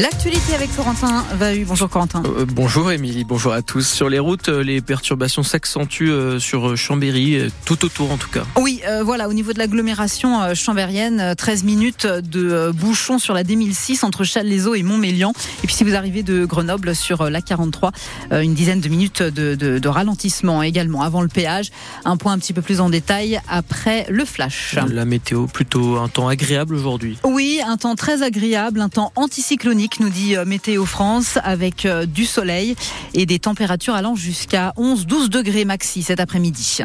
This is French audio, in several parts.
L'actualité avec Corentin Vahu. Bonjour Corentin. Euh, bonjour Émilie, bonjour à tous. Sur les routes, euh, les perturbations s'accentuent euh, sur Chambéry, tout autour en tout cas. Oui, voilà, au niveau de l'agglomération chambérienne, 13 minutes de bouchons sur la D1006 entre Challes-les-Eaux et Montmélian. Et puis si vous arrivez de Grenoble sur la 43, une dizaine de minutes de, de, ralentissement également avant le péage. Un point un petit peu plus en détail après le flash. La météo, plutôt un temps agréable aujourd'hui. Oui, un temps très agréable, un temps anticyclonique nous dit euh, Météo France, avec euh, du soleil et des températures allant jusqu'à 11-12 degrés maxi cet après-midi.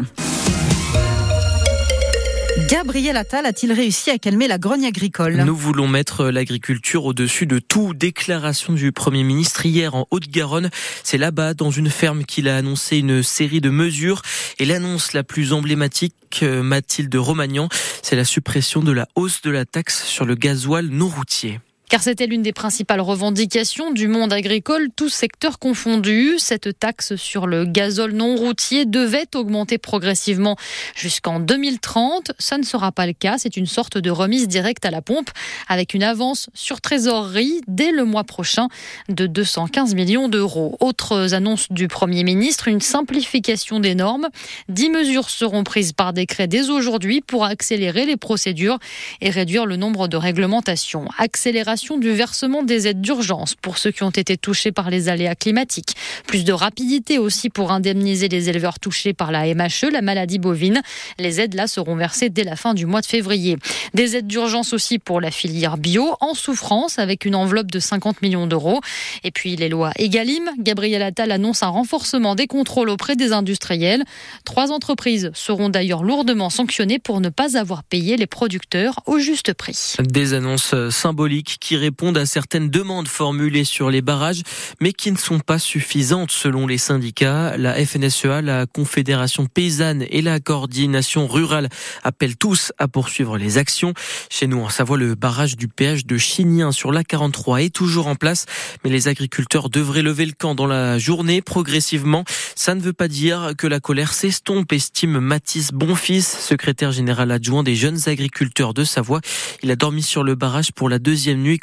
Gabriel Attal a-t-il réussi à calmer la grogne agricole? Nous voulons mettre l'agriculture au-dessus de tout. Déclaration du Premier ministre hier en Haute-Garonne. C'est là-bas, dans une ferme, qu'il a annoncé une série de mesures. Et l'annonce la plus emblématique, euh, Mathilde Romagnan, c'est la suppression de la hausse de la taxe sur le gasoil non routier car c'était l'une des principales revendications du monde agricole, tous secteurs confondus. Cette taxe sur le gazole non routier devait augmenter progressivement jusqu'en 2030. Ça ne sera pas le cas. C'est une sorte de remise directe à la pompe avec une avance sur trésorerie dès le mois prochain de 215 millions d'euros. Autres annonces du Premier ministre, une simplification des normes. Dix mesures seront prises par décret dès aujourd'hui pour accélérer les procédures et réduire le nombre de réglementations. Accélération du versement des aides d'urgence pour ceux qui ont été touchés par les aléas climatiques. Plus de rapidité aussi pour indemniser les éleveurs touchés par la MHE, la maladie bovine. Les aides là seront versées dès la fin du mois de février. Des aides d'urgence aussi pour la filière bio en souffrance avec une enveloppe de 50 millions d'euros. Et puis les lois Egalim. Gabriel Attal annonce un renforcement des contrôles auprès des industriels. Trois entreprises seront d'ailleurs lourdement sanctionnées pour ne pas avoir payé les producteurs au juste prix. Des annonces symboliques qui répondent à certaines demandes formulées sur les barrages, mais qui ne sont pas suffisantes selon les syndicats. La FNSEA, la Confédération paysanne et la coordination rurale appellent tous à poursuivre les actions. Chez nous, en Savoie, le barrage du péage de Chignien sur la 43 est toujours en place, mais les agriculteurs devraient lever le camp dans la journée progressivement. Ça ne veut pas dire que la colère s'estompe, estime Mathis Bonfils, secrétaire général adjoint des jeunes agriculteurs de Savoie. Il a dormi sur le barrage pour la deuxième nuit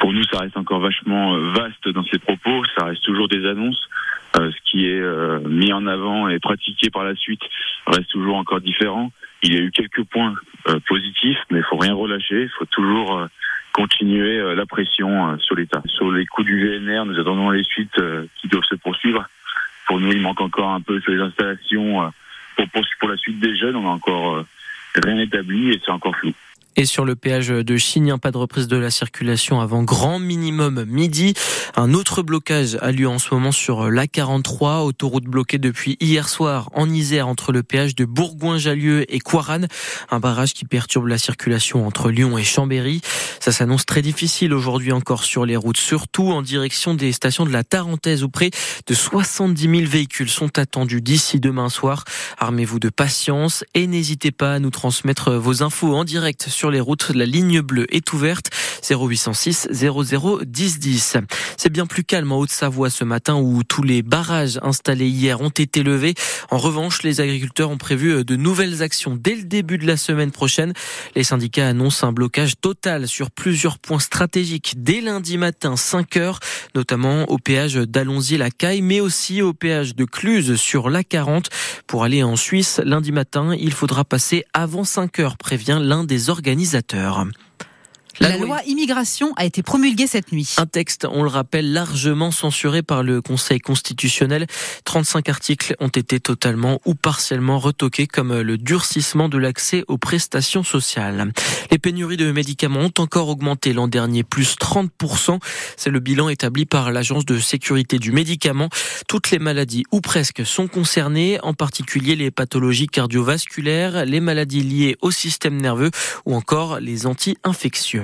Pour nous, ça reste encore vachement euh, vaste dans ces propos. Ça reste toujours des annonces. Euh, ce qui est euh, mis en avant et pratiqué par la suite reste toujours encore différent. Il y a eu quelques points positifs, mais il faut rien relâcher. Il faut toujours continuer la pression sur l'État. Sur les coûts du VNR, nous attendons les suites qui doivent se poursuivre. Pour nous, il manque encore un peu sur les installations. Pour, pour la suite des jeunes, on n'a encore rien établi et c'est encore flou. Et sur le péage de Chignin, pas de reprise de la circulation avant grand minimum midi. Un autre blocage a lieu en ce moment sur l'A43, autoroute bloquée depuis hier soir en Isère entre le péage de Bourgoin-Jallieu et Coiranne. Un barrage qui perturbe la circulation entre Lyon et Chambéry. Ça s'annonce très difficile aujourd'hui encore sur les routes, surtout en direction des stations de la Tarentaise où près de 70 000 véhicules sont attendus d'ici demain soir. Armez-vous de patience et n'hésitez pas à nous transmettre vos infos en direct sur les routes. La ligne bleue est ouverte 0806 00 10 10. C'est bien plus calme en Haute-Savoie ce matin où tous les barrages installés hier ont été levés. En revanche, les agriculteurs ont prévu de nouvelles actions dès le début de la semaine prochaine. Les syndicats annoncent un blocage total sur plusieurs points stratégiques dès lundi matin 5 heures, notamment au péage d'Allonzy-la Caille, mais aussi au péage de Cluse sur la 40. Pour aller en Suisse lundi matin, il faudra passer avant 5 heures, prévient l'un des organisateurs La, loi immigration a été promulguée cette nuit. Un texte, on le rappelle, largement censuré par le Conseil constitutionnel. 35 articles ont été totalement ou partiellement retoqués comme le durcissement de l'accès aux prestations sociales. Les pénuries de médicaments ont encore augmenté l'an dernier, plus 30%. C'est le bilan établi par l'Agence de sécurité du médicament. Toutes les maladies ou presque sont concernées, en particulier les pathologies cardiovasculaires, les maladies liées au système nerveux ou encore les anti-infectieux.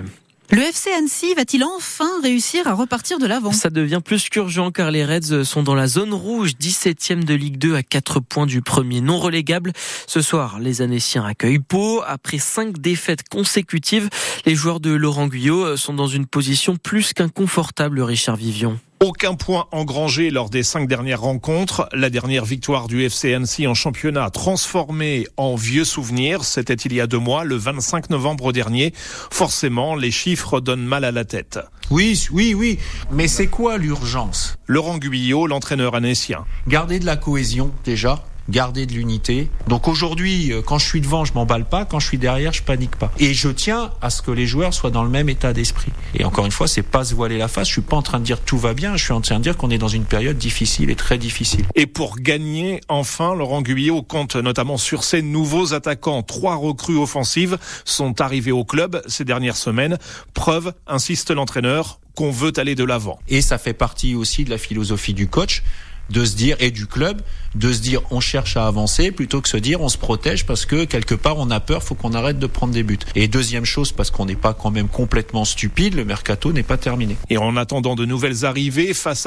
Le FC Annecy va-t-il enfin réussir à repartir de l'avant? Ça devient plus qu'urgent car les Reds sont dans la zone rouge, 17e de Ligue 2 à 4 points du premier non relégable. Ce soir, les Annéciens accueillent Pau. Après 5 défaites consécutives, les joueurs de Laurent Guyot sont dans une position plus qu'inconfortable, Richard Vivion. Aucun point engrangé lors des cinq dernières rencontres. La dernière victoire du FCNC en championnat transformée en vieux souvenir, c'était il y a deux mois, le 25 novembre dernier. Forcément, les chiffres donnent mal à la tête. Oui, oui, oui. Mais c'est quoi l'urgence? Laurent Guyot, l'entraîneur annécien. Garder de la cohésion déjà garder de l'unité. Donc aujourd'hui, euh, quand je suis devant, je m'emballe pas. Quand je suis derrière, je panique pas. Et je tiens à ce que les joueurs soient dans le même état d'esprit. Et encore une fois, c'est pas se voiler la face. Je suis pas en train de dire tout va bien. Je suis en train de dire qu'on est dans une période difficile et très difficile. Et pour gagner, enfin, Laurent Guyot compte notamment sur ses nouveaux attaquants. Trois recrues offensives sont arrivées au club ces dernières semaines. Preuve, insiste l'entraîneur, qu'on veut aller de l'avant. Et ça fait partie aussi de la philosophie du coach de se dire et du club de se dire on cherche à avancer plutôt que se dire on se protège parce que quelque part on a peur, faut qu'on arrête de prendre des buts. Et deuxième chose parce qu'on n'est pas quand même complètement stupide, le mercato n'est pas terminé. Et en attendant de nouvelles arrivées face à